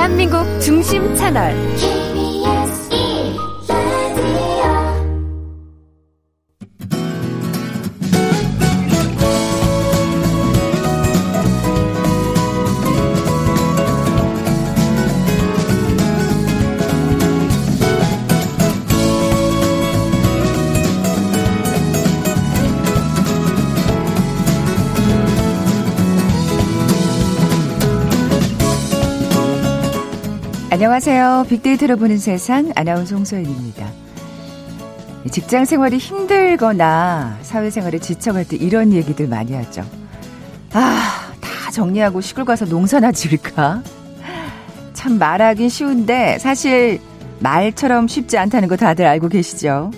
대한민국 중심 채널 안녕하세요. 빅데이터로 보는 세상 아나운서 홍소연입니다. 직장 생활이 힘들거나 사회생활에 지쳐갈 때 이런 얘기들 많이 하죠. 아, 다 정리하고 시골 가서 농사나 지을까? 참 말하긴 쉬운데 사실 말처럼 쉽지 않다는 거 다들 알고 계시죠?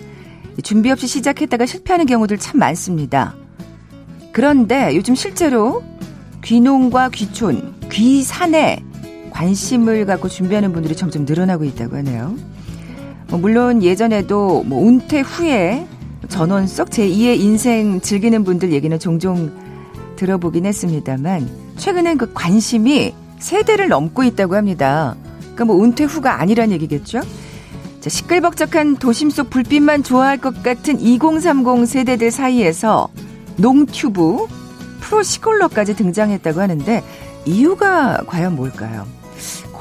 준비 없이 시작했다가 실패하는 경우들 참 많습니다. 그런데 요즘 실제로 귀농과 귀촌, 귀산에 관심을 갖고 준비하는 분들이 점점 늘어나고 있다고 하네요. 뭐 물론 예전에도 뭐 은퇴 후에 전원 속 제2의 인생 즐기는 분들 얘기는 종종 들어보긴 했습니다만 최근엔 그 관심이 세대를 넘고 있다고 합니다. 그러니까 뭐 은퇴 후가 아니란 얘기겠죠? 자, 시끌벅적한 도심 속 불빛만 좋아할 것 같은 2030 세대들 사이에서 농튜브, 프로 시콜러까지 등장했다고 하는데 이유가 과연 뭘까요?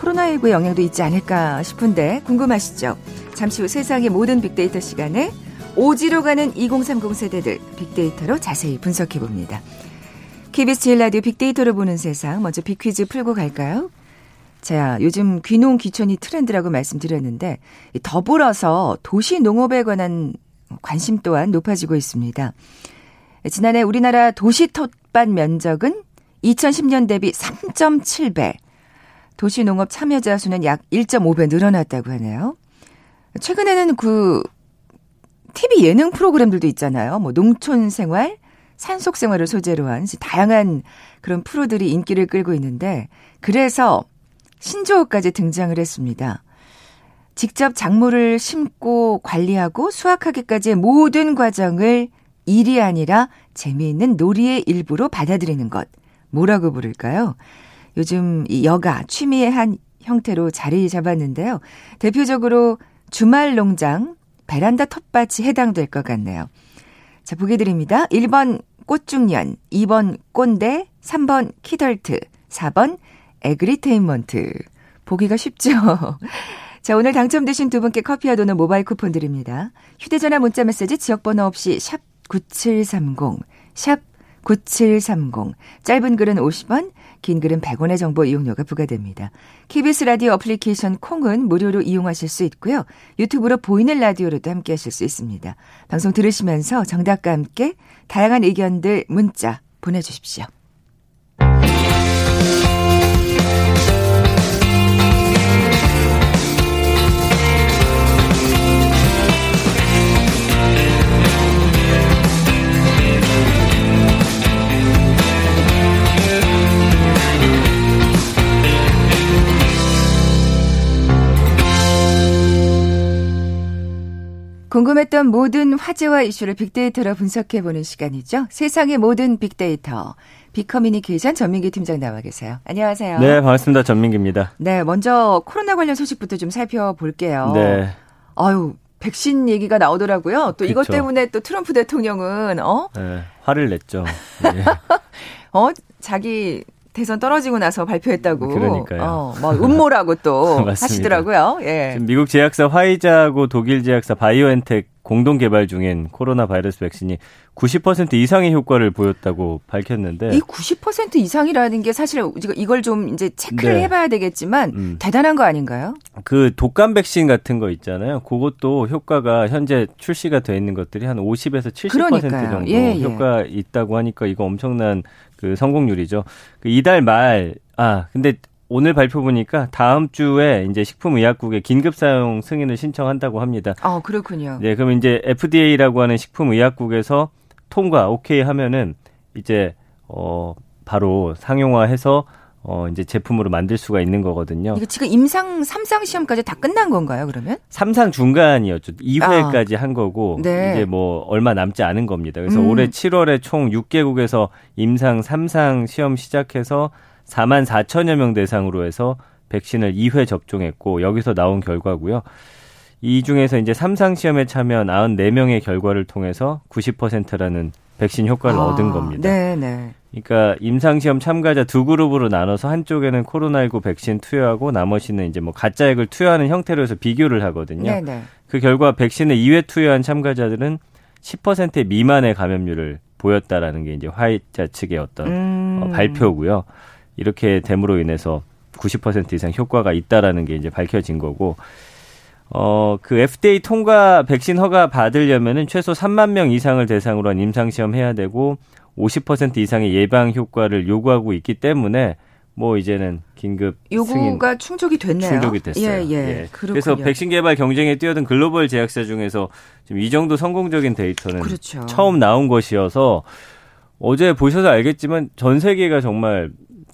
코로나19 영향도 있지 않을까 싶은데 궁금하시죠? 잠시 후 세상의 모든 빅데이터 시간에 오지로 가는 2030 세대들 빅데이터로 자세히 분석해 봅니다. KBS 제일 라디오 빅데이터로 보는 세상 먼저 빅퀴즈 풀고 갈까요? 자, 요즘 귀농 귀촌이 트렌드라고 말씀드렸는데 더불어서 도시 농업에 관한 관심 또한 높아지고 있습니다. 지난해 우리나라 도시 텃밭 면적은 2010년 대비 3.7배, 도시 농업 참여자 수는 약 1.5배 늘어났다고 하네요. 최근에는 그 TV 예능 프로그램들도 있잖아요. 뭐 농촌 생활, 산속 생활을 소재로 한 다양한 그런 프로들이 인기를 끌고 있는데 그래서 신조어까지 등장을 했습니다. 직접 작물을 심고 관리하고 수확하기까지의 모든 과정을 일이 아니라 재미있는 놀이의 일부로 받아들이는 것. 뭐라고 부를까요? 요즘 이 여가, 취미의 한 형태로 자리 잡았는데요. 대표적으로 주말 농장, 베란다 텃밭이 해당될 것 같네요. 자, 보기 드립니다. 1번 꽃중년, 2번 꼰대, 3번 키덜트, 4번 agritainment. 보기가 쉽죠? 자, 오늘 당첨되신 두 분께 커피와 도넛 모바일 쿠폰 드립니다. 휴대전화 문자 메시지 지역번호 없이 샵 9730, 샵 9730. 짧은 글은 50원, 긴 글은 100원의 정보 이용료가 부과됩니다. KBS 라디오 어플리케이션 콩은 무료로 이용하실 수 있고요. 유튜브로 보이는 라디오로도 함께 하실 수 있습니다. 방송 들으시면서 정답과 함께 다양한 의견들 문자 보내주십시오. 궁금했던 모든 화제와 이슈를 빅데이터로 분석해보는 시간이죠. 세상의 모든 빅데이터. 빅커뮤니케이션 전민기 팀장 나와 계세요. 안녕하세요. 네, 반갑습니다. 전민기입니다. 네, 먼저 코로나 관련 소식부터 좀 살펴볼게요. 네. 아유, 백신 얘기가 나오더라고요. 또 그쵸. 이것 때문에 또 트럼프 대통령은, 어? 네, 화를 냈죠. 네. 어? 자기 대선 떨어지고 나서 발표했다고. 그러니까요. 어, 뭐 음모라고 또 하시더라고요. 예. 지금 미국 제약사 화이자하고 독일 제약사 바이오엔텍 공동 개발 중인 코로나 바이러스 백신이 90% 이상의 효과를 보였다고 밝혔는데 이 90% 이상이라는 게 사실 이걸 좀 이제 체크를 네. 해봐야 되겠지만 음. 대단한 거 아닌가요? 그 독감 백신 같은 거 있잖아요. 그것도 효과가 현재 출시가 돼 있는 것들이 한 50에서 70% 그러니까요. 정도 예, 예. 효과 있다고 하니까 이거 엄청난 그 성공률이죠. 그 이달 말, 아, 근데 오늘 발표 보니까 다음 주에 이제 식품의약국에 긴급 사용 승인을 신청한다고 합니다. 아, 그렇군요. 네, 그럼 이제 FDA라고 하는 식품의약국에서 통과 오케이 하면은 이제 어 바로 상용화해서 어, 이제 제품으로 만들 수가 있는 거거든요. 이거 지금 임상 3상 시험까지 다 끝난 건가요, 그러면? 3상 중간이었죠. 2회까지 아. 한 거고, 네. 이제 뭐 얼마 남지 않은 겁니다. 그래서 음. 올해 7월에 총 6개국에서 임상 3상 시험 시작해서 4만 4천여 명 대상으로 해서 백신을 2회 접종했고 여기서 나온 결과고요. 이 중에서 이제 삼상 시험에 참여한 94명의 결과를 통해서 90%라는 백신 효과를 아, 얻은 겁니다. 네, 네. 그러니까 임상시험 참가자 두 그룹으로 나눠서 한쪽에는 코로나19 백신 투여하고 나머지는 이제 뭐 가짜액을 투여하는 형태로 해서 비교를 하거든요. 네네. 네. 그 결과 백신을 2회 투여한 참가자들은 10% 미만의 감염률을 보였다라는 게 이제 화이자 측의 어떤 음. 어, 발표고요. 이렇게 됨으로 인해서 90% 이상 효과가 있다라는 게 이제 밝혀진 거고 어, 그 FDA 통과 백신 허가 받으려면은 최소 3만 명 이상을 대상으로 한 임상 시험 해야 되고 50% 이상의 예방 효과를 요구하고 있기 때문에 뭐 이제는 긴급 요구가 충족이 됐네요. 충족이 됐어요. 예, 예. 예. 그래서 백신 개발 경쟁에 뛰어든 글로벌 제약사 중에서 지금 이 정도 성공적인 데이터는 그렇죠. 처음 나온 것이어서 어제 보셔서 알겠지만 전 세계가 정말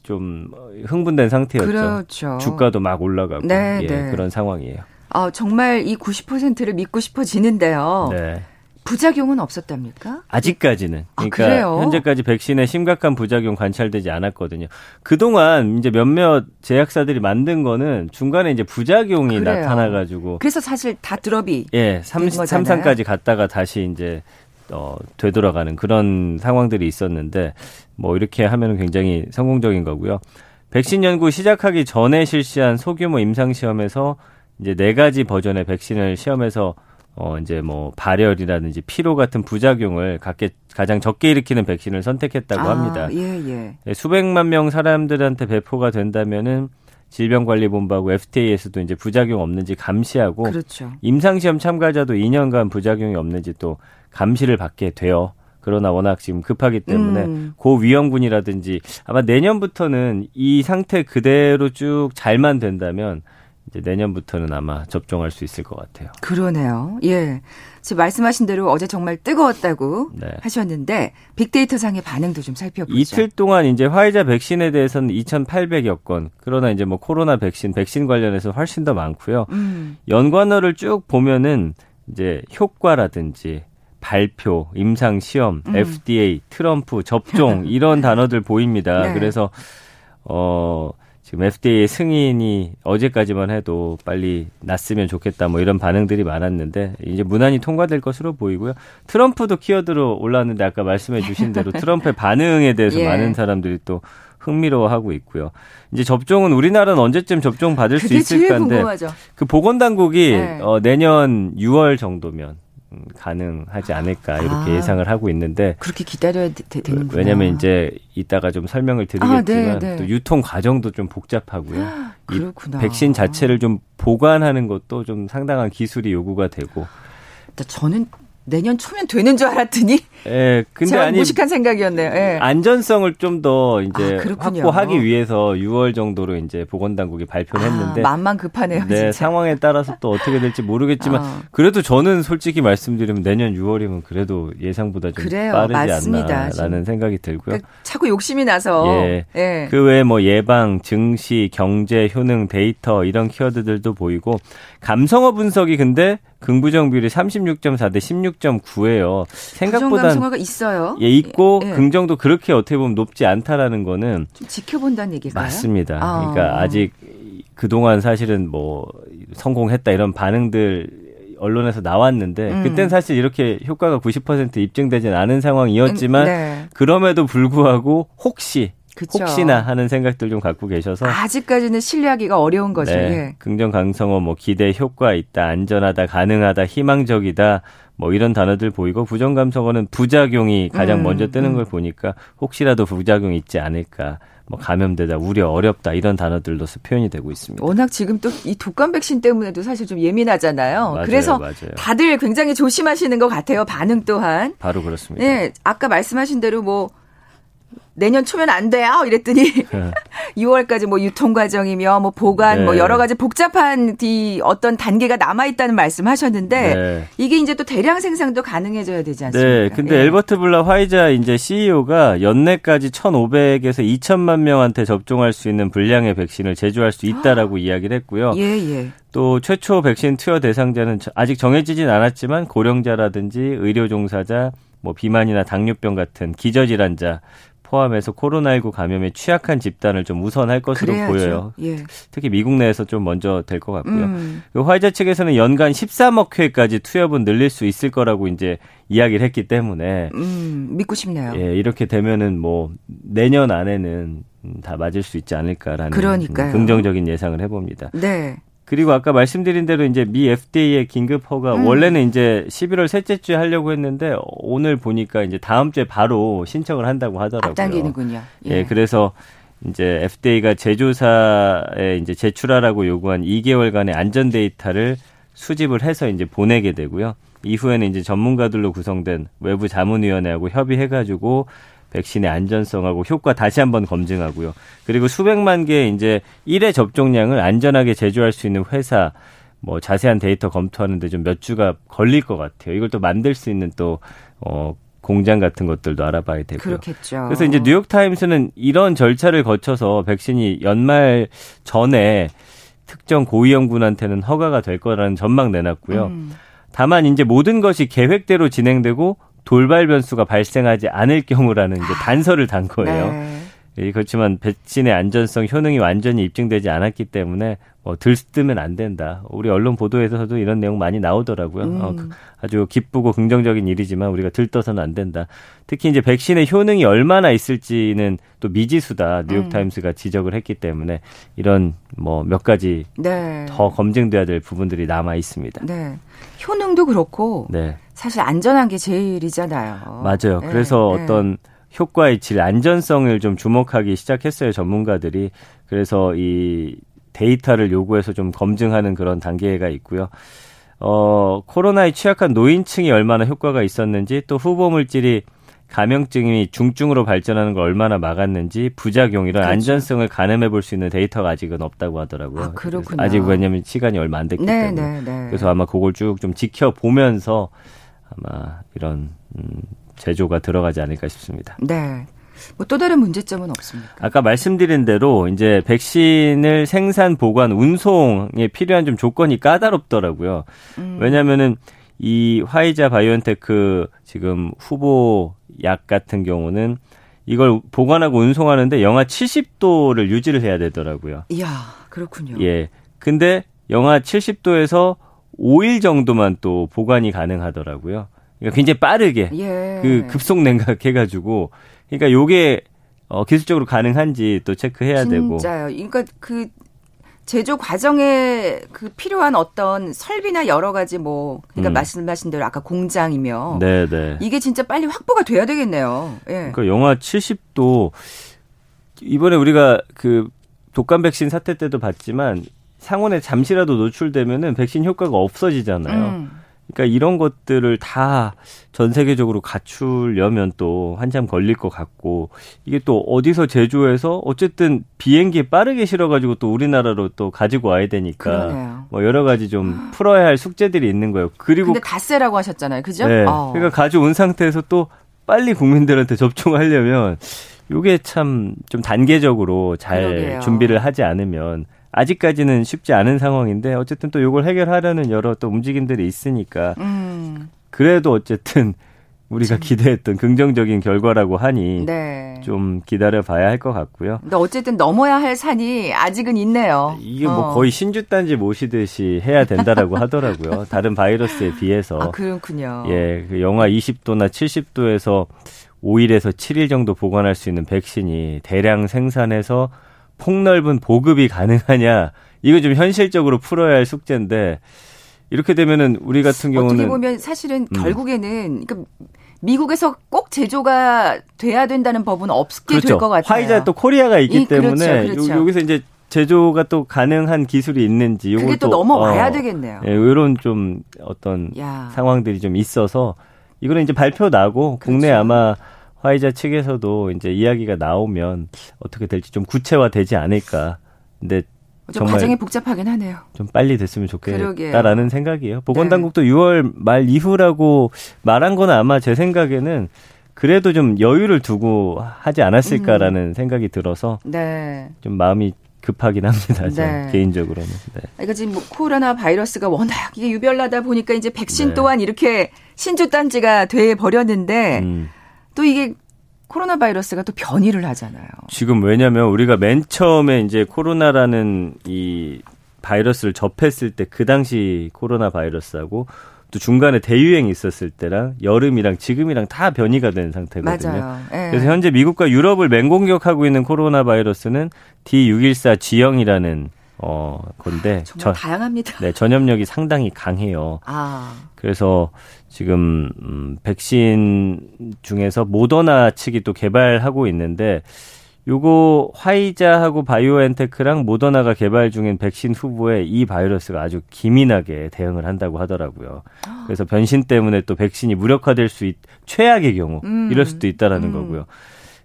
좀 흥분된 상태였죠. 그렇죠. 주가도 막 올라가고 네, 예, 네. 그런 상황이에요. 아, 정말 이 90%를 믿고 싶어지는데요. 네. 부작용은 없었답니까? 아직까지는. 아, 그러니까 아, 현재까지 백신에 심각한 부작용 관찰되지 않았거든요. 그동안 이제 몇몇 제약사들이 만든 거는 중간에 이제 부작용이 그래요. 나타나 가지고 그래서 사실 다 드럽이 예, 3, 3상까지 갔다가 다시 이제 어, 되돌아가는 그런 상황들이 있었는데 뭐 이렇게 하면 굉장히 성공적인 거고요. 백신 연구 시작하기 전에 실시한 소규모 임상 시험에서 이제 네 가지 버전의 백신을 시험해서 어 이제 뭐 발열이라든지 피로 같은 부작용을 갖게 가장 적게 일으키는 백신을 선택했다고 아, 합니다. 예, 예. 네, 수백만 명 사람들한테 배포가 된다면은 질병관리본부하고 FDA에서도 이제 부작용 없는지 감시하고 그렇죠. 임상시험 참가자도 2년간 부작용이 없는지 또 감시를 받게 돼요. 그러나 워낙 지금 급하기 때문에 음. 고위험군이라든지 아마 내년부터는 이 상태 그대로 쭉 잘만 된다면 이제 내년부터는 아마 접종할 수 있을 것 같아요. 그러네요. 예. 지금 말씀하신 대로 어제 정말 뜨거웠다고 네. 하셨는데 빅데이터 상의 반응도 좀 살펴보죠. 이틀 동안 이제 화이자 백신에 대해서는 2,800여 건. 그러나 이제 뭐 코로나 백신, 백신 관련해서 훨씬 더 많고요. 음. 연관어를 쭉 보면은 이제 효과라든지 발표, 임상 시험, 음. FDA, 트럼프, 접종 이런 단어들 보입니다. 네. 그래서 어 지금 FDA의 승인이 어제까지만 해도 빨리 났으면 좋겠다 뭐 이런 반응들이 많았는데 이제 무난히 통과될 것으로 보이고요. 트럼프도 키워드로 올라왔는데 아까 말씀해 주신 대로 트럼프의 반응에 대해서 예. 많은 사람들이 또 흥미로워하고 있고요. 이제 접종은 우리나라는 언제쯤 접종 받을 수 있을까인데 그 보건당국이 네. 어, 내년 6월 정도면 음, 가능하지 않을까 이렇게 아, 예상을 하고 있는데 그렇게 기다려야 되, 는구나 왜냐하면 이제 이따가 좀 설명을 드리겠지만 아, 네, 네. 또 유통 과정도 좀 복잡하고요. 그렇구나. 이 백신 자체를 좀 보관하는 것도 좀 상당한 기술이 요구가 되고. 저는 내년 초면 되는 줄 알았더니 예, 근데 제가 아니 무식한 생각이었네요. 예. 안전성을 좀 더 이제 아, 확보하기 위해서 6월 정도로 이제 보건당국이 발표를 아, 했는데 마음만 급하네요. 네, 진짜. 상황에 따라서 또 어떻게 될지 모르겠지만 어. 그래도 저는 솔직히 말씀드리면 내년 6월이면 그래도 예상보다 좀 그래요, 빠르지 맞습니다. 않나라는 생각이 들고요. 그, 자꾸 욕심이 나서 예. 예. 그 외에 뭐 예방, 증시, 경제, 효능, 데이터 이런 키워드들도 보이고 감성어 분석이 근데 긍부정 비율이 36.4 대 16.9예요. 생각보다 감성어가 있어요. 예, 있고 예. 긍정도 그렇게 어떻게 보면 높지 않다라는 거는 좀 지켜본다는 얘기가요? 맞습니다. 아. 그러니까 아직 그동안 사실은 뭐 성공했다 이런 반응들 언론에서 나왔는데 음. 그땐 사실 이렇게 효과가 90% 입증되진 않은 상황이었지만 음, 네. 그럼에도 불구하고 혹시 그쵸. 혹시나 하는 생각들 좀 갖고 계셔서 아직까지는 신뢰하기가 어려운 거죠. 네, 예. 긍정 강성어 뭐 기대 효과 있다, 안전하다, 가능하다, 희망적이다 뭐 이런 단어들 보이고 부정 감성어는 부작용이 가장 음, 먼저 뜨는 음. 걸 보니까 혹시라도 부작용이 있지 않을까. 뭐 감염되다, 우려, 어렵다 이런 단어들로서 표현이 되고 있습니다. 워낙 지금 또 이 독감 백신 때문에도 사실 좀 예민하잖아요. 맞아요, 그래서 맞아요. 다들 굉장히 조심하시는 것 같아요. 반응 또한. 바로 그렇습니다. 네, 아까 말씀하신 대로 뭐 내년 초면 안 돼요. 이랬더니 네. 6월까지 뭐 유통 과정이며 뭐 보관 뭐 네. 뭐 여러 가지 복잡한 이 어떤 단계가 남아 있다는 말씀하셨는데 네. 이게 이제 또 대량 생산도 가능해져야 되지 않습니까? 네. 근데 예. 엘버트 블라 화이자 이제 CEO가 연내까지 1,500에서 2천만 명한테 접종할 수 있는 분량의 백신을 제조할 수 있다라고 아. 이야기를 했고요. 예, 예. 또 최초 백신 투여 대상자는 아직 정해지진 않았지만 고령자라든지 의료 종사자 뭐 비만이나 당뇨병 같은 기저질환자 포함해서 코로나19 감염에 취약한 집단을 좀 우선할 것으로 그래야죠. 보여요. 예. 특히 미국 내에서 좀 먼저 될 것 같고요. 음. 그 화이자 측에서는 연간 13억 회까지 투여분 늘릴 수 있을 거라고 이제 이야기를 했기 때문에 음, 믿고 싶네요. 예, 이렇게 되면은 뭐 내년 안에는 다 맞을 수 있지 않을까라는 그러니까요. 긍정적인 예상을 해봅니다. 네. 그리고 아까 말씀드린 대로 이제 미 FDA의 긴급 허가 음. 원래는 이제 11월 셋째 주에 하려고 했는데 오늘 보니까 이제 다음 주에 바로 신청을 한다고 하더라고요. 앞당기는군요. 예, 예 그래서 이제 FDA가 제조사에 이제 제출하라고 요구한 2개월간의 안전 데이터를 수집을 해서 이제 보내게 되고요. 이후에는 이제 전문가들로 구성된 외부 자문위원회하고 협의해가지고 백신의 안전성하고 효과 다시 한번 검증하고요. 그리고 수백만 개의 이제 1회 접종량을 안전하게 제조할 수 있는 회사 뭐 자세한 데이터 검토하는데 좀 몇 주가 걸릴 것 같아요. 이걸 또 만들 수 있는 또 어, 공장 같은 것들도 알아봐야 되고요. 그렇겠죠. 그래서 이제 뉴욕 타임스는 이런 절차를 거쳐서 백신이 연말 전에 특정 고위험군한테는 허가가 될 거라는 전망 내놨고요. 음. 다만 이제 모든 것이 계획대로 진행되고 돌발 변수가 발생하지 않을 경우라는 이제 단서를 단 거예요. 네. 예, 그렇지만 백신의 안전성 효능이 완전히 입증되지 않았기 때문에 뭐 들뜨면 안 된다. 우리 언론 보도에서도 이런 내용 많이 나오더라고요. 음. 어, 그 아주 기쁘고 긍정적인 일이지만 우리가 들떠서는 안 된다. 특히 이제 백신의 효능이 얼마나 있을지는 또 미지수다. 뉴욕타임스가 음. 지적을 했기 때문에 이런 뭐 몇 가지 네. 더 검증돼야 될 부분들이 남아 있습니다. 네. 효능도 그렇고 네. 사실 안전한 게 제일이잖아요. 맞아요. 네. 그래서 네. 어떤 효과의 질, 안전성을 좀 주목하기 시작했어요, 전문가들이. 그래서 이 데이터를 요구해서 좀 검증하는 그런 단계가 있고요. 어, 코로나에 취약한 노인층이 얼마나 효과가 있었는지 또 후보 물질이 감염증이 중증으로 발전하는 걸 얼마나 막았는지 부작용 이런 그렇죠. 안전성을 가늠해 볼 수 있는 데이터가 아직은 없다고 하더라고요. 아, 그렇군요. 아직 왜냐면 시간이 얼마 안 됐기 네, 때문에. 네, 네. 그래서 아마 그걸 쭉 좀 지켜보면서 아마 이런 음, 제조가 들어가지 않을까 싶습니다. 네. 뭐 또 다른 문제점은 없습니까? 아까 말씀드린 대로 이제 백신을 생산, 보관, 운송에 필요한 좀 조건이 까다롭더라고요. 음. 왜냐면은 이 화이자 바이오엔테크 지금 후보 약 같은 경우는 이걸 보관하고 운송하는데 영하 70도를 유지를 해야 되더라고요. 이야, 그렇군요. 예. 근데 영하 70도에서 5일 정도만 또 보관이 가능하더라고요. 그러니까 굉장히 빠르게 예. 그 급속 냉각해가지고 그러니까 요게 어, 기술적으로 가능한지 또 체크해야 진짜요. 되고. 진짜요. 그러니까 그 제조 과정에 그 필요한 어떤 설비나 여러 가지 뭐 그러니까 음. 말씀하신 대로 아까 공장이며 네네. 네. 이게 진짜 빨리 확보가 돼야 되겠네요. 예. 그러니까 영하 70도 이번에 우리가 그 독감 백신 사태 때도 봤지만 상온에 잠시라도 노출되면은 백신 효과가 없어지잖아요. 음. 그러니까 이런 것들을 다 전 세계적으로 갖추려면 또 한참 걸릴 것 같고 이게 또 어디서 제조해서 어쨌든 비행기에 빠르게 실어가지고 또 우리나라로 또 가지고 와야 되니까 그러네요. 뭐 여러 가지 좀 풀어야 할 숙제들이 있는 거예요. 그리고 근데 닷새라고 하셨잖아요, 그죠? 네. 어. 그러니까 가져온 상태에서 또 빨리 국민들한테 접종하려면 이게 참 좀 단계적으로 잘 그러게요. 준비를 하지 않으면 아직까지는 쉽지 않은 상황인데 어쨌든 또 이걸 해결하려는 여러 또 움직임들이 있으니까 음. 그래도 어쨌든 우리가 참. 기대했던 긍정적인 결과라고 하니 네. 좀 기다려 봐야 할 것 같고요. 근데 어쨌든 넘어야 할 산이 아직은 있네요. 이게 뭐 어. 뭐 거의 신주단지 모시듯이 해야 된다라고 하더라고요. 다른 바이러스에 비해서. 아, 그렇군요. 예, 그 영하 20도나 70도에서 5일에서 7일 정도 보관할 수 있는 백신이 대량 생산해서 폭넓은 보급이 가능하냐 이거 좀 현실적으로 풀어야 할 숙제인데 이렇게 되면은 우리 같은 경우는 어떻게 보면 사실은 음. 결국에는 그러니까 미국에서 꼭 제조가 돼야 된다는 법은 없게 그렇죠. 될것 같아요. 화이자 또 코리아가 있기 이, 그렇죠, 때문에 그렇죠, 그렇죠. 여기서 이제 제조가 또 가능한 기술이 있는지 그게 또, 넘어와야 어, 되겠네요. 예, 이런 좀 어떤 야. 상황들이 좀 있어서 이거는 이제 발표 나고 국내 그렇죠. 아마 화이자 측에서도 이제 이야기가 나오면 어떻게 될지 좀 구체화되지 않을까. 근데 정말 과정이 복잡하긴 하네요. 좀 빨리 됐으면 좋겠다라는. 생각이에요. 보건당국도 네. 6월 말 이후라고 말한 건 아마 제 생각에는 그래도 좀 여유를 두고 하지 않았을까라는 음. 생각이 들어서 네. 좀 마음이 급하긴 합니다. 네. 개인적으로는. 네. 그러니까 지금 뭐 코로나 바이러스가 워낙 이게 유별나다 보니까 이제 백신 네. 또한 이렇게 신주 단지가 돼 버렸는데 음. 또 이게 코로나 바이러스가 또 변이를 하잖아요. 지금 왜냐면 우리가 맨 처음에 이제 코로나라는 이 바이러스를 접했을 때 그 당시 코로나 바이러스하고 또 중간에 대유행이 있었을 때랑 여름이랑 지금이랑 다 변이가 된 상태거든요. 맞아요. 네. 그래서 현재 미국과 유럽을 맹공격하고 있는 코로나 바이러스는 D614G형이라는 어 건데 정말 저, 다양합니다. 네, 전염력이 상당히 강해요. 아. 그래서 지금 음 백신 중에서 모더나 측이 또 개발하고 있는데 요거 화이자하고 바이오엔테크랑 모더나가 개발 중인 백신 후보에 이 바이러스가 아주 기민하게 대응을 한다고 하더라고요. 그래서 변신 때문에 또 백신이 무력화될 수 있, 최악의 경우 음. 이럴 수도 있다라는 음. 거고요.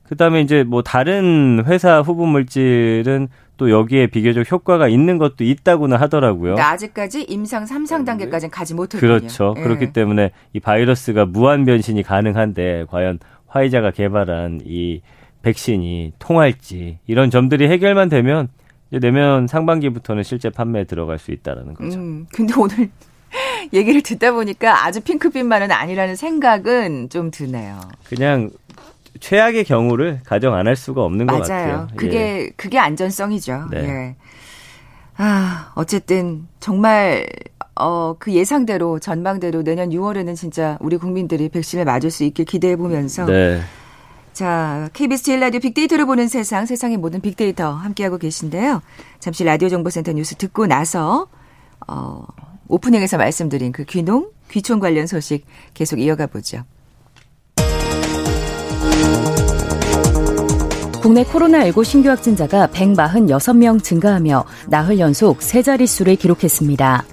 그다음에 이제 뭐 다른 회사 후보 물질은 또 여기에 비교적 효과가 있는 것도 있다고는 하더라고요. 그러니까 아직까지 임상 3상 단계까지는 가지 못했군요. 그렇죠. 예. 그렇기 때문에 이 바이러스가 무한 변신이 가능한데 과연 화이자가 개발한 이 백신이 통할지 이런 점들이 해결만 되면 내면 상반기부터는 실제 판매에 들어갈 수 있다라는 거죠. 음, 근데 오늘 얘기를 듣다 보니까 아주 핑크빛만은 아니라는 생각은 좀 드네요. 그냥 최악의 경우를 가정 안 할 수가 없는 맞아요. 것 같아요. 그게 예. 그게 안전성이죠. 네. 예. 아 어쨌든 정말 어, 그 예상대로 전망대로 내년 6월에는 진짜 우리 국민들이 백신을 맞을 수 있길 기대해 보면서 네. 자, KBS 제일 라디오 빅데이터를 보는 세상, 세상의 모든 빅데이터 함께하고 계신데요. 잠시 라디오 정보센터 뉴스 듣고 나서 어, 오프닝에서 말씀드린 그 귀농, 귀촌 관련 소식 계속 이어가 보죠. 국내 코로나19 신규 확진자가 146명 증가하며 나흘 연속 세 자릿수를 기록했습니다.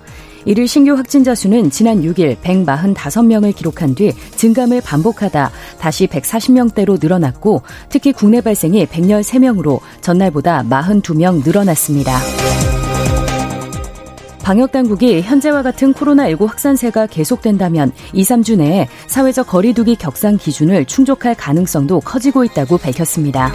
이를 신규 확진자 수는 지난 6일 145명을 기록한 뒤 증감을 반복하다 다시 140명대로 늘어났고 특히 국내 발생이 113명으로 전날보다 42명 늘어났습니다. 방역당국이 현재와 같은 코로나19 확산세가 계속된다면 2, 3주 내에 사회적 거리두기 격상 기준을 충족할 가능성도 커지고 있다고 밝혔습니다.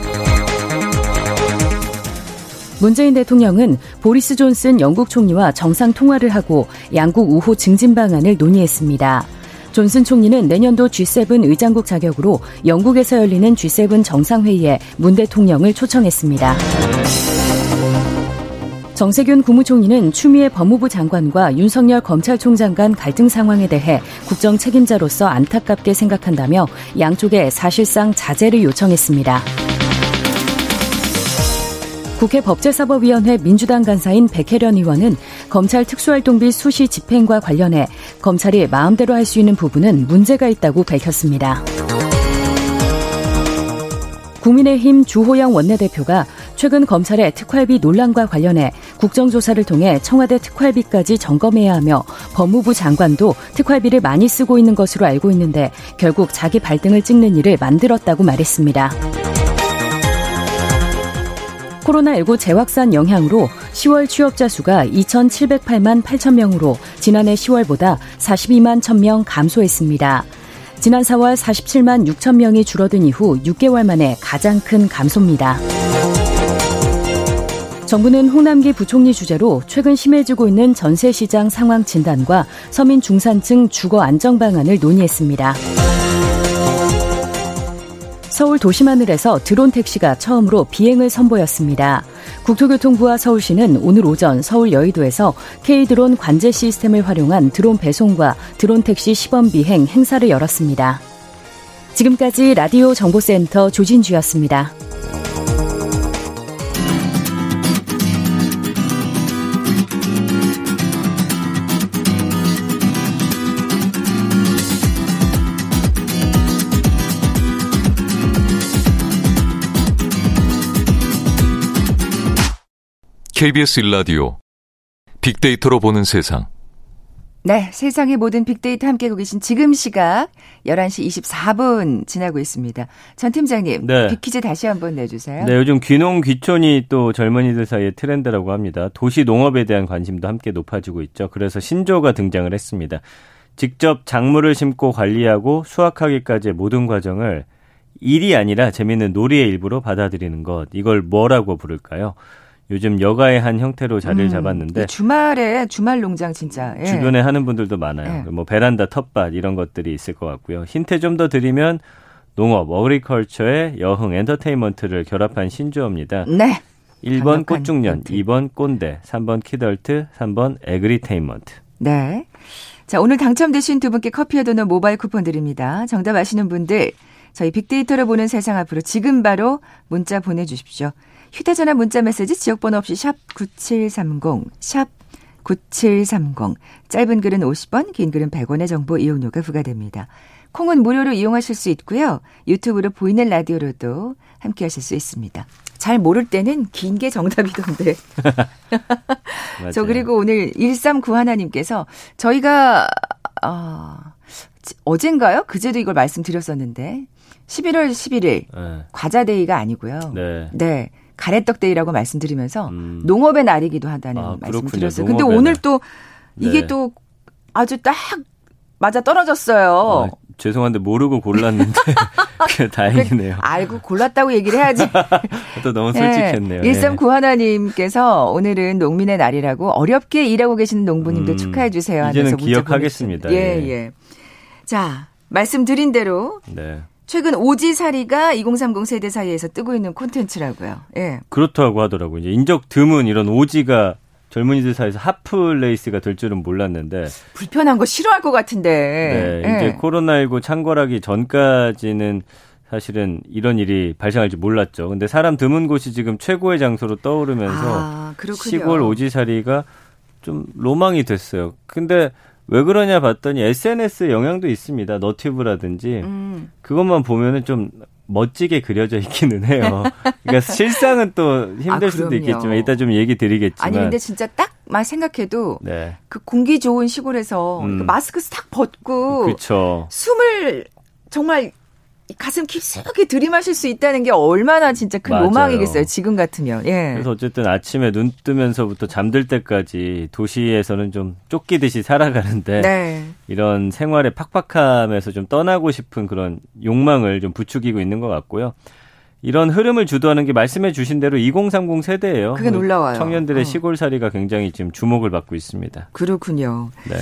문재인 대통령은 보리스 존슨 영국 총리와 정상 통화를 하고 양국 우호 증진 방안을 논의했습니다. 존슨 총리는 내년도 G7 의장국 자격으로 영국에서 열리는 G7 정상회의에 문 대통령을 초청했습니다. 정세균 국무총리는 추미애 법무부 장관과 윤석열 검찰총장 간 갈등 상황에 대해 국정 책임자로서 안타깝게 생각한다며 양쪽에 사실상 자제를 요청했습니다. 국회 법제사법위원회 민주당 간사인 백혜련 의원은 검찰 특수활동비 수시 집행과 관련해 검찰이 마음대로 할 수 있는 부분은 문제가 있다고 밝혔습니다. 국민의힘 주호영 원내대표가 최근 검찰의 특활비 논란과 관련해 국정조사를 통해 청와대 특활비까지 점검해야 하며 법무부 장관도 특활비를 많이 쓰고 있는 것으로 알고 있는데 결국 자기 발등을 찍는 일을 만들었다고 말했습니다. 코로나19 재확산 영향으로 10월 취업자 수가 2,708만 8천 명으로 지난해 10월보다 42만 1천0명 감소했습니다. 지난 4월 47만 6천 명이 줄어든 이후 6개월 만에 가장 큰 감소입니다. 정부는 홍남기 부총리 주재로 최근 심해지고 있는 전세 시장 상황 진단과 서민 중산층 주거 안정 방안을 논의했습니다. 서울 도심하늘에서 드론 택시가 처음으로 비행을 선보였습니다. 국토교통부와 서울시는 오늘 오전 서울 여의도에서 K드론 관제 시스템을 활용한 드론 배송과 드론 택시 시범 비행 행사를 열었습니다. 지금까지 라디오 정보센터 조진주였습니다. KBS 일라디오 빅데이터로 보는 세상. 네, 세상의 모든 빅데이터 함께하고 계신 지금 시각 11시 24분 지나고 있습니다. 전 팀장님, 네. 빅퀴즈 다시 한번 내주세요. 네, 요즘 귀농 귀촌이 또 젊은이들 사이의 트렌드라고 합니다. 도시 농업에 대한 관심도 함께 높아지고 있죠. 그래서 신조가 등장을 했습니다. 직접 작물을 심고 관리하고 수확하기까지의 모든 과정을 일이 아니라 재미있는 놀이의 일부로 받아들이는 것. 이걸 뭐라고 부를까요? 요즘 여가의 한 형태로 자리를 음, 잡았는데 주말에 주말 농장 진짜 예. 주변에 하는 분들도 많아요. 예. 뭐 베란다 텃밭 이런 것들이 있을 것 같고요. 힌트 좀 더 드리면 농업, agriculture에 여흥, entertainment를 결합한 신조어입니다. 네. 1번 꽃중년, 멘트. 2번 꼰대, 3번 키덜트, 3번 agritainment. 네. 자, 오늘 당첨되신 두 분께 커피와 도넛 모바일 쿠폰 드립니다. 정답 아시는 분들 저희 빅데이터를 보는 세상 앞으로 지금 바로 문자 보내 주십시오. 휴대전화 문자 메시지 지역번호 없이 샵 9730, 샵 9730. 짧은 글은 50원, 긴 글은 100원의 정보 이용료가 부과됩니다. 콩은 무료로 이용하실 수 있고요. 유튜브로 보이는 라디오로도 함께 하실 수 있습니다. 잘 모를 때는 긴 게 정답이던데. 저 그리고 오늘 1391님께서 저희가 어, 어젠가요? 그제도 이걸 말씀드렸었는데 11월 11일 네. 과자데이가 아니고요. 네. 네. 가래떡데이라고 말씀드리면서 음. 농업의 날이기도 하다는 아, 말씀을 드렸어요. 근데 오늘 또 이게 네. 또 아주 딱 맞아 떨어졌어요. 아, 죄송한데 모르고 골랐는데 다행이네요. 알고 골랐다고 얘기를 해야지. 또 너무 솔직했네요. 네. 1391님께서 오늘은 농민의 날이라고 어렵게 일하고 계시는 농부님들 음, 축하해 주세요. 이제는 기억하겠습니다. 예, 예, 예. 자, 말씀드린 대로 네. 최근 오지살이가 2030 세대 사이에서 뜨고 있는 콘텐츠라고요. 예. 그렇다고 하더라고요. 이제 인적 드문 이런 오지가 젊은이들 사이에서 하프레이스가 될 줄은 몰랐는데 불편한 거 싫어할 것 같은데. 네, 이제 예. 코로나19 창궐하기 전까지는 사실은 이런 일이 발생할지 몰랐죠. 근데 사람 드문 곳이 지금 최고의 장소로 떠오르면서 아, 시골 오지살이가 좀 로망이 됐어요. 근데 왜 그러냐 봤더니 SNS 영향도 있습니다. 너튜브라든지 음. 그것만 보면은 좀 멋지게 그려져 있기는 해요. 그러니까 실상은 또 힘들 아, 수도 있겠지만 이따 좀 얘기 드리겠지만 아니 근데 진짜 딱만 생각해도 네. 그 공기 좋은 시골에서 음. 그 마스크 딱 벗고 그쵸. 숨을 정말 가슴 깊숙이 들이마실 수 있다는 게 얼마나 진짜 큰 맞아요. 로망이겠어요. 지금 같으면. 예. 그래서 어쨌든 아침에 눈 뜨면서부터 잠들 때까지 도시에서는 좀 쫓기듯이 살아가는데 네. 이런 생활의 팍팍함에서 좀 떠나고 싶은 그런 욕망을 좀 부추기고 있는 것 같고요. 이런 흐름을 주도하는 게 말씀해 주신 대로 2030 세대예요. 그게 놀라워요. 청년들의 어. 시골살이가 굉장히 지금 주목을 받고 있습니다. 그렇군요. 네.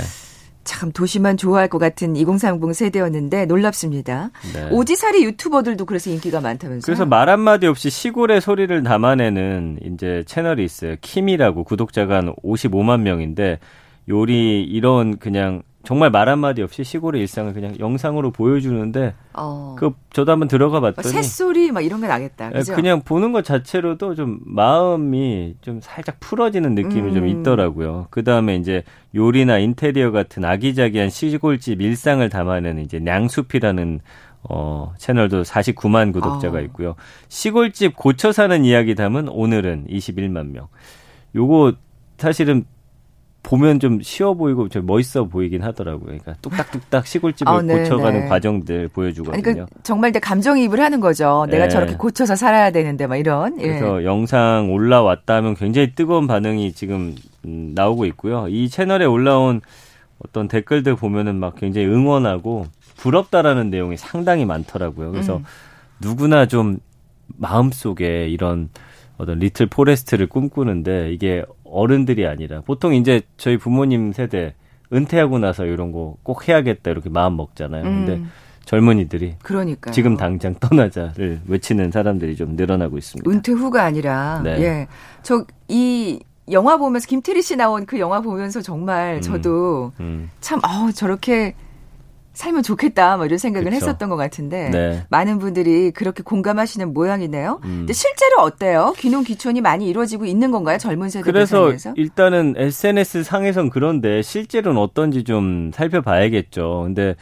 참 도시만 좋아할 것 같은 2030 세대였는데 놀랍습니다. 네. 오지살이 유튜버들도 그래서 인기가 많다면서요? 그래서 말 한마디 없이 시골의 소리를 담아내는 이제 채널이 있어요. 킴이라고 구독자가 한 55만 명인데 요리 이런 그냥 정말 말 한마디 없이 시골의 일상을 그냥 영상으로 보여주는데 어. 그 저도 한번 들어가 봤더니 새소리 막 이런 게 나겠다. 예, 그죠? 그냥 보는 것 자체로도 좀 마음이 좀 살짝 풀어지는 느낌이 음. 좀 있더라고요. 그 다음에 이제 요리나 인테리어 같은 아기자기한 시골집 일상을 담아내는 이제 냥숲이라는 어, 채널도 49만 구독자가 어. 있고요. 시골집 고쳐 사는 이야기 담은 오늘은 21만 명. 요거 사실은 보면 좀 쉬워 보이고 좀 멋있어 보이긴 하더라고요. 그러니까 뚝딱뚝딱 시골집을 아, 네, 고쳐가는 네. 과정들 보여주거든요. 그러니까 정말 감정이입을 하는 거죠. 내가 네. 저렇게 고쳐서 살아야 되는데 막 이런. 예. 그래서 영상 올라왔다 하면 굉장히 뜨거운 반응이 지금 음, 나오고 있고요. 이 채널에 올라온 어떤 댓글들 보면은 막 굉장히 응원하고 부럽다라는 내용이 상당히 많더라고요. 그래서 음. 누구나 좀 마음속에 이런 어떤 little forest를 꿈꾸는데 이게 어른들이 아니라 보통 이제 저희 부모님 세대 은퇴하고 나서 이런 거 꼭 해야겠다 이렇게 마음 먹잖아요. 음. 근데 젊은이들이 그러니까 지금 당장 떠나자를 외치는 사람들이 좀 늘어나고 있습니다. 은퇴 후가 아니라 네. 예. 저 이 영화 보면서 김태리 씨 나온 그 영화 보면서 정말 음. 저도 음. 참 아우 저렇게 살면 좋겠다 뭐 이런 생각을 그쵸. 했었던 것 같은데 네. 많은 분들이 그렇게 공감하시는 모양이네요. 음. 근데 실제로 어때요? 귀농 귀촌이 많이 이루어지고 있는 건가요? 젊은 세대 그래서 대상에서? 일단은 SNS 상에선 그런데 실제로는 어떤지 좀 살펴봐야겠죠. 근데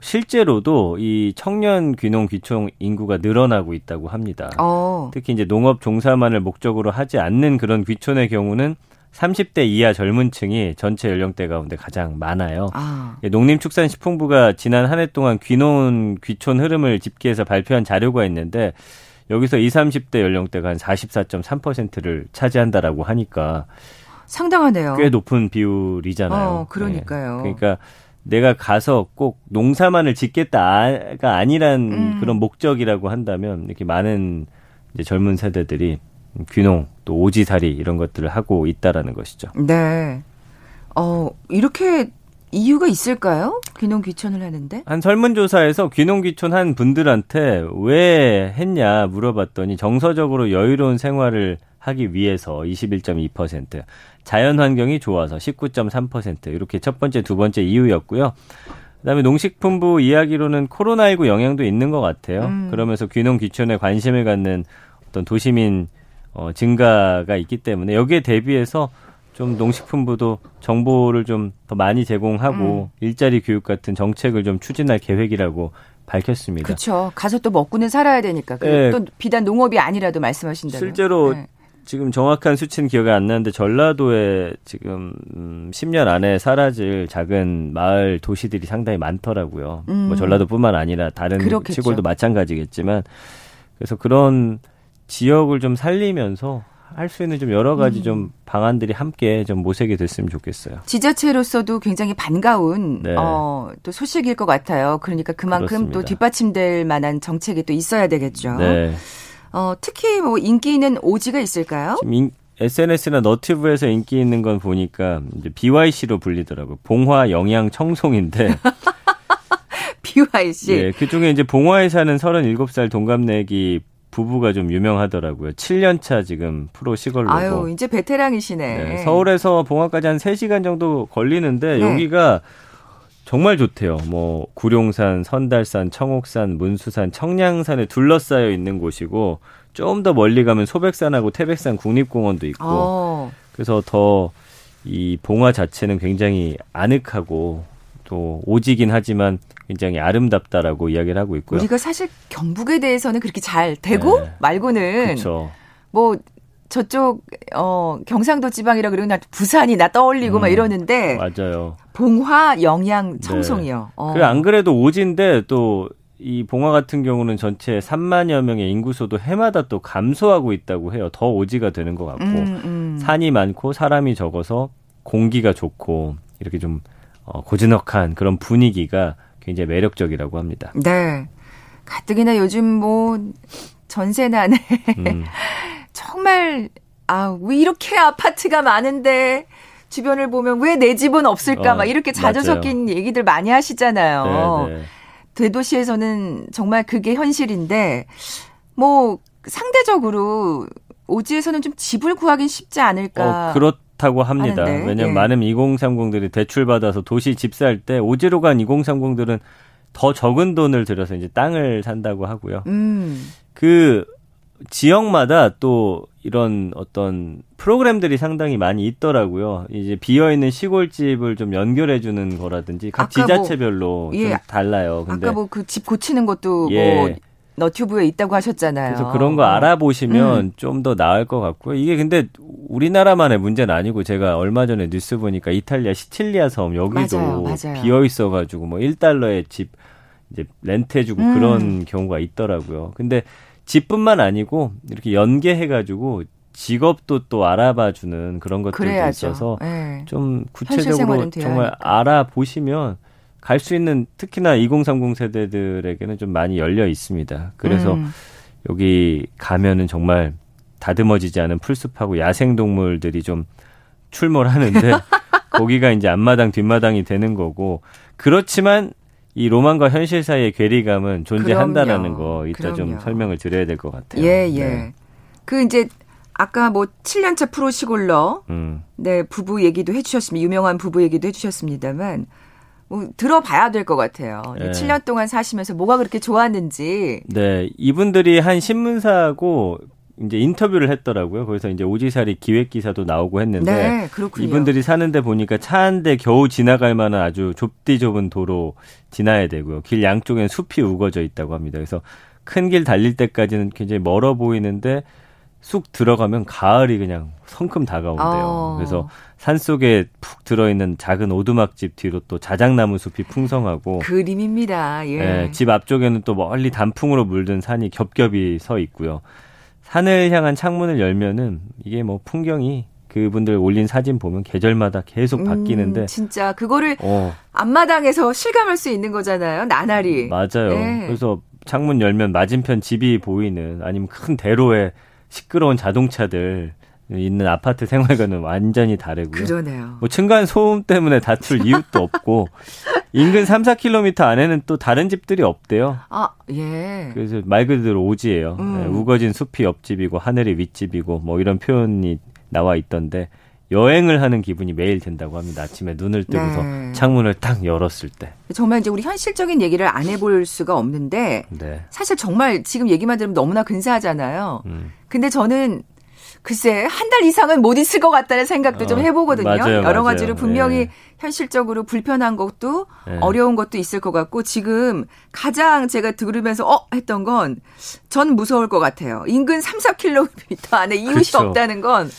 실제로도 이 청년 귀농 귀촌 인구가 늘어나고 있다고 합니다. 어. 특히 이제 농업 종사만을 목적으로 하지 않는 그런 귀촌의 경우는 30대 이하 젊은 층이 전체 연령대 가운데 가장 많아요. 아. 예, 농림축산식품부가 지난 한 해 동안 귀농 귀촌 흐름을 집계해서 발표한 자료가 있는데 여기서 20, 30대 연령대가 한 44.3%를 차지한다라고 하니까 상당하네요. 꽤 높은 비율이잖아요. 어, 그러니까요. 네. 그러니까 내가 가서 꼭 농사만을 짓겠다가 아니란 음. 그런 목적이라고 한다면 이렇게 많은 이제 젊은 세대들이 귀농 또 오지살이 이런 것들을 하고 있다라는 것이죠. 네. 어, 이렇게 이유가 있을까요? 귀농 귀촌을 하는데? 한 설문조사에서 귀농 귀촌한 분들한테 왜 했냐 물어봤더니 정서적으로 여유로운 생활을 하기 위해서 21.2%, 자연 환경이 좋아서 19.3% 이렇게 첫 번째, 두 번째 이유였고요. 그다음에 농식품부 이야기로는 코로나19 영향도 있는 것 같아요. 음. 그러면서 귀농 귀촌에 관심을 갖는 어떤 도시민 어, 증가가 있기 때문에 여기에 대비해서 좀 농식품부도 정보를 좀 더 많이 제공하고 음. 일자리 교육 같은 정책을 좀 추진할 계획이라고 밝혔습니다. 그렇죠. 가서 또 먹고는 살아야 되니까. 네. 또 비단 농업이 아니라도 말씀하신다면. 실제로 네. 지금 정확한 수치는 기억이 안 나는데 전라도에 지금 10년 음, 안에 사라질 작은 마을 도시들이 상당히 많더라고요. 음. 뭐 전라도뿐만 아니라 다른 그렇겠죠. 시골도 마찬가지겠지만 그래서 그런 지역을 좀 살리면서 할 수 있는 좀 여러 가지 음. 좀 방안들이 함께 좀 모색이 됐으면 좋겠어요. 지자체로서도 굉장히 반가운 네. 어, 또 소식일 것 같아요. 그러니까 그만큼 그렇습니다. 또 뒷받침될 만한 정책이 또 있어야 되겠죠. 네. 어, 특히 뭐 인기 있는 오지가 있을까요? 인, SNS나 너튜브에서 인기 있는 건 보니까 이제 BYC로 불리더라고요. 봉화 영양 청송인데 BYC. 예, 그 중에 이제 봉화에 사는 37살 동갑내기 부부가 좀 유명하더라고요. 7년차 지금 프로 시걸로고. 아유, 이제 베테랑이시네. 네, 서울에서 봉화까지 한 3시간 정도 걸리는데 네. 여기가 정말 좋대요. 뭐 구룡산, 선달산, 청옥산, 문수산, 청량산에 둘러싸여 있는 곳이고 좀 더 멀리 가면 소백산하고 태백산 국립공원도 있고. 어. 그래서 더 이 봉화 자체는 굉장히 아늑하고 또 오지긴 하지만 굉장히 아름답다라고 이야기를 하고 있고요. 우리가 사실 경북에 대해서는 그렇게 잘 되고 네. 말고는 그쵸. 뭐 저쪽 어 경상도 지방이라 그러면 부산이 나 떠올리고 음, 막 이러는데 맞아요. 봉화 영양 네. 청송이요. 네. 어. 그안 그래도 오지인데 또 이 봉화 같은 경우는 전체 3만여 명의 인구수도 해마다 또 감소하고 있다고 해요. 더 오지가 되는 것 같고 음, 음. 산이 많고 사람이 적어서 공기가 좋고 이렇게 좀 어, 고즈넉한 그런 분위기가 굉장히 매력적이라고 합니다. 네. 가뜩이나 요즘 뭐 전세난에 음. 정말 아 왜 이렇게 아파트가 많은데 주변을 보면 왜 내 집은 없을까 어, 막 이렇게 자주 섞인 얘기들 많이 하시잖아요. 네, 네. 대도시에서는 정말 그게 현실인데 뭐 상대적으로 오지에서는 좀 집을 구하긴 쉽지 않을까. 어, 그렇 좋다고 합니다. 하는데, 왜냐하면 예. 많은 2030들이 대출 받아서 도시 집살 때 오지로 간 2030들은 더 적은 돈을 들여서 이제 땅을 산다고 하고요. 음. 그 지역마다 또 이런 어떤 프로그램들이 상당히 많이 있더라고요. 이제 비어 있는 시골집을 좀 연결해 주는 거라든지 각뭐 지자체별로 뭐, 예. 좀 달라요. 근데 아까 뭐 그 집 고치는 것도 예. 뭐 너튜브에 있다고 하셨잖아요. 그래서 그런 거 어. 알아보시면 음. 좀더 나을 것 같고요. 이게 근데 우리나라만의 문제는 아니고 제가 얼마 전에 뉴스 보니까 이탈리아 시칠리아 섬 여기도 맞아요, 맞아요. 비어 있어가지고 뭐 1달러에 집 이제 렌트해주고 음. 그런 경우가 있더라고요. 근데 집뿐만 아니고 이렇게 연계해가지고 직업도 또 알아봐주는 그런 것들도 그래야죠. 있어서 네. 좀 구체적으로 정말 알아보시면 갈 수 있는 특히나 2030 세대들에게는 좀 많이 열려 있습니다. 그래서 음. 여기 가면은 정말 다듬어지지 않은 풀숲하고 야생 동물들이 좀 출몰하는데 거기가 이제 앞마당 뒷마당이 되는 거고 그렇지만 이 로망과 현실 사이의 괴리감은 존재한다라는 그럼요. 거 이따 그럼요. 좀 설명을 드려야 될 것 같아요. 예, 예. 네. 그 이제 아까 뭐 7년차 프로 시골러 음. 네, 부부 얘기도 해 주셨습니다. 유명한 부부 얘기도 해 주셨습니다만 뭐 들어봐야 될 것 같아요. 네. 7년 동안 사시면서 뭐가 그렇게 좋았는지. 네, 이분들이 한 신문사하고 이제 인터뷰를 했더라고요. 거기서 이제 오지살이 기획 기사도 나오고 했는데 네, 이분들이 사는데 보니까 차 한 대 겨우 지나갈 만한 아주 좁디 좁은 도로 지나야 되고요. 길 양쪽엔 숲이 우거져 있다고 합니다. 그래서 큰 길 달릴 때까지는 굉장히 멀어 보이는데 쑥 들어가면 가을이 그냥 성큼 다가온대요. 어. 그래서 산 속에 푹 들어있는 작은 오두막집 뒤로 또 자작나무 숲이 풍성하고 그림입니다. 예. 네, 집 앞쪽에는 또 멀리 단풍으로 물든 산이 겹겹이 서 있고요. 산을 향한 창문을 열면은 이게 뭐 풍경이 그분들 올린 사진 보면 계절마다 계속 음, 바뀌는데 음, 진짜 그거를 어. 앞마당에서 실감할 수 있는 거잖아요. 나날이. 맞아요. 네. 그래서 창문 열면 맞은편 집이 보이는 아니면 큰 대로에 시끄러운 자동차들 있는 아파트 생활과는 완전히 다르고요. 그러네요. 뭐 층간 소음 때문에 다툴 이유도 없고 인근 3, 4km 안에는 또 다른 집들이 없대요. 아, 예. 그래서 말 그대로 오지예요. 음. 네, 우거진 숲이 옆집이고 하늘이 윗집이고 뭐 이런 표현이 나와 있던데 여행을 하는 기분이 매일 든다고 합니다. 아침에 눈을 뜨고서 네. 창문을 딱 열었을 때. 정말 이제 우리 현실적인 얘기를 안 해볼 수가 없는데 네. 사실 정말 지금 얘기만 들으면 너무나 근사하잖아요. 음. 근데 저는 글쎄 한 달 이상은 못 있을 것 같다는 생각도 어, 좀 해보거든요. 맞아요, 여러 맞아요. 가지로 분명히 네. 현실적으로 불편한 것도 네. 어려운 것도 있을 것 같고 지금 가장 제가 들으면서 어 했던 건 전 무서울 것 같아요. 인근 3, 4km 안에 이웃이 그렇죠. 없다는 건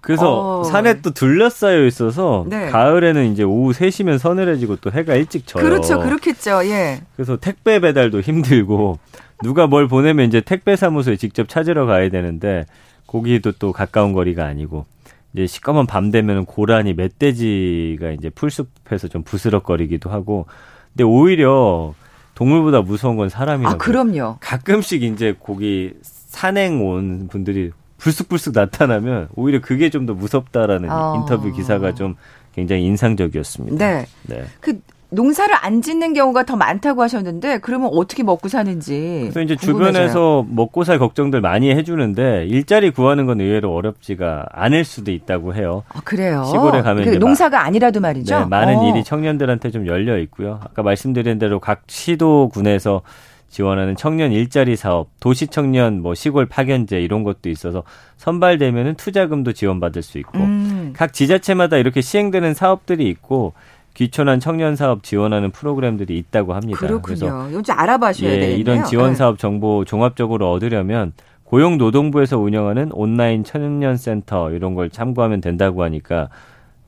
그래서 어. 산에 또 둘러싸여 있어서 네. 가을에는 이제 오후 3시면 서늘해지고 또 해가 일찍 져요. 그렇죠. 그렇겠죠. 예. 그래서 택배 배달도 힘들고 누가 뭘 보내면 이제 택배 사무소에 직접 찾으러 가야 되는데 거기도 또 가까운 거리가 아니고 이제 시꺼먼 밤 되면 고라니 멧돼지가 이제 풀숲에서 좀 부스럭거리기도 하고 근데 오히려 동물보다 무서운 건 사람이라고. 아, 그럼요. 가끔씩 이제 거기 산행 온 분들이 불쑥불쑥 나타나면 오히려 그게 좀 더 무섭다라는 어. 인터뷰 기사가 좀 굉장히 인상적이었습니다. 네. 네. 그 농사를 안 짓는 경우가 더 많다고 하셨는데 그러면 어떻게 먹고 사는지 그래서 이제 궁금해져요. 주변에서 먹고 살 걱정들 많이 해주는데 일자리 구하는 건 의외로 어렵지가 않을 수도 있다고 해요. 아, 그래요. 시골에 가면 그 농사가 아니라도 말이죠. 네, 많은 어. 일이 청년들한테 좀 열려 있고요. 아까 말씀드린 대로 각 시도군에서 지원하는 청년 일자리 사업, 도시 청년 뭐 시골 파견제 이런 것도 있어서 선발되면은 투자금도 지원받을 수 있고 음. 각 지자체마다 이렇게 시행되는 사업들이 있고 귀촌한 청년 사업 지원하는 프로그램들이 있다고 합니다. 그렇군요. 좀 알아봐셔야 예, 되겠네요. 이런 지원 네. 사업 정보 종합적으로 얻으려면 고용노동부에서 운영하는 온라인 청년 센터 이런 걸 참고하면 된다고 하니까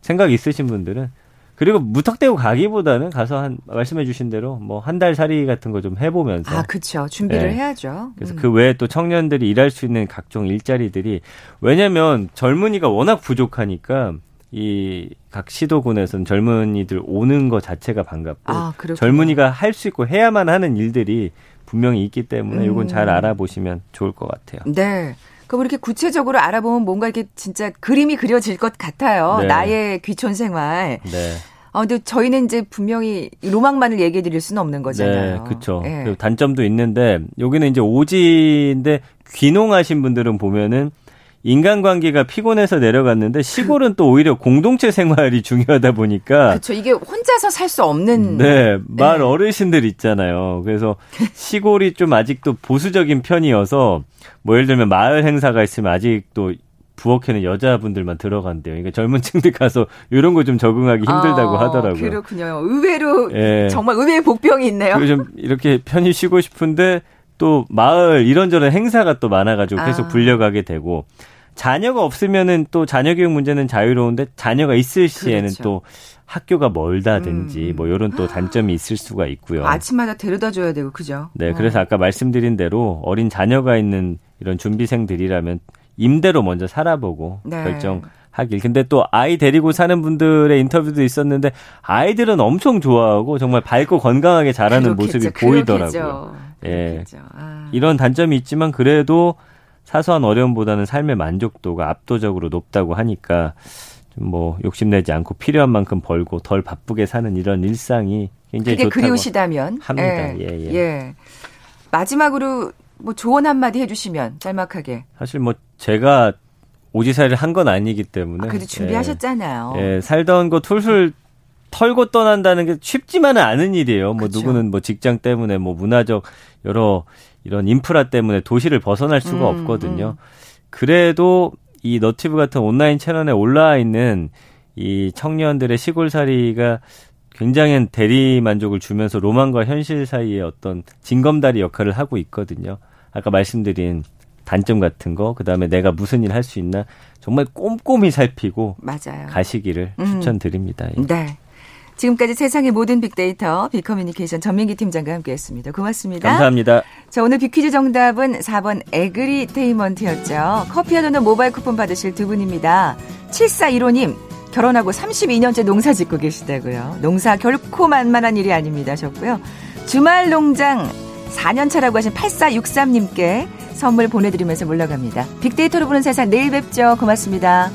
생각 있으신 분들은 그리고 무턱대고 가기보다는 가서 한 말씀해 주신 대로 뭐 한 달 살이 같은 거 좀 해보면서 아 그렇죠 준비를 네. 해야죠. 그래서 음. 그 외에 또 청년들이 일할 수 있는 각종 일자리들이 왜냐하면 젊은이가 워낙 부족하니까 이 각 시도군에서는 젊은이들 오는 것 자체가 반갑고 아, 젊은이가 할 수 있고 해야만 하는 일들이 분명히 있기 때문에 음. 이건 잘 알아보시면 좋을 것 같아요. 네. 그럼 이렇게 구체적으로 알아보면 뭔가 이렇게 진짜 그림이 그려질 것 같아요. 네. 나의 귀촌 생활. 네. 아, 근데 저희는 이제 분명히 로망만을 얘기해 드릴 수는 없는 거잖아요. 네, 그렇죠. 네. 단점도 있는데 여기는 이제 오지인데 귀농하신 분들은 보면은 인간관계가 피곤해서 내려갔는데 시골은 또 오히려 공동체 생활이 중요하다 보니까 그렇죠. 이게 혼자서 살 수 없는 네, 말 네. 어르신들 있잖아요. 그래서 시골이 좀 아직도 보수적인 편이어서 뭐 예를 들면 마을 행사가 있으면 아직도 부엌에는 여자분들만 들어간대요. 그러니까 젊은 층들 가서 이런 거 좀 적응하기 힘들다고 아, 하더라고요. 그렇군요. 의외로 예. 정말 의외의 복병이 있네요. 좀 이렇게 편히 쉬고 싶은데 또 마을 이런저런 행사가 또 많아가지고 계속 아. 불려가게 되고 자녀가 없으면은 또 자녀 교육 문제는 자유로운데 자녀가 있을 시에는 그렇죠. 또 학교가 멀다든지 음. 뭐 이런 또 단점이 있을 수가 있고요. 아침마다 데려다 줘야 되고 그죠? 네, 그래서 어. 아까 말씀드린 대로 어린 자녀가 있는 이런 준비생들이라면 임대로 먼저 살아보고 네. 결정 하길. 근데 또 아이 데리고 사는 분들의 인터뷰도 있었는데 아이들은 엄청 좋아하고 정말 밝고 건강하게 자라는 그렇겠죠. 모습이 보이더라고요. 예. 아. 이런 단점이 있지만 그래도 사소한 어려움보다는 삶의 만족도가 압도적으로 높다고 하니까 좀뭐 욕심내지 않고 필요한 만큼 벌고 덜 바쁘게 사는 이런 일상이 굉장히 그게 좋다고 그리우시다면 합니다. 예, 예. 예. 예. 마지막으로 뭐 조언 한마디 해주시면 짤막하게. 사실 뭐 제가 오지살이를 한 건 아니기 때문에. 아, 그래도 준비하셨잖아요. 예, 예 살던 곳 툴툴 털고 떠난다는 게 쉽지만은 않은 일이에요. 뭐 그쵸. 누구는 뭐 직장 때문에 뭐 문화적 여러 이런 인프라 때문에 도시를 벗어날 수가 음, 없거든요. 음. 그래도 이 너티브 같은 온라인 채널에 올라와 있는 이 청년들의 시골살이가 굉장히 대리 만족을 주면서 로망과 현실 사이에 어떤 징검다리 역할을 하고 있거든요. 아까 말씀드린 단점 같은 거, 그 다음에 내가 무슨 일 할 수 있나 정말 꼼꼼히 살피고 맞아요. 가시기를 음. 추천드립니다. 예. 네. 지금까지 세상의 모든 빅데이터 빅커뮤니케이션 전민기 팀장과 함께했습니다. 고맙습니다. 감사합니다. 자 오늘 빅퀴즈 정답은 4번 agritainment였죠. 커피와 도넛 모바일 쿠폰 받으실 두 분입니다. 7415님 결혼하고 32년째 농사 짓고 계시다고요. 농사 결코 만만한 일이 아닙니다 하셨고요. 주말 농장 4년 차라고 하신 8463님께 선물 보내드리면서 물러갑니다. 빅데이터로 보는 세상 내일 뵙죠. 고맙습니다.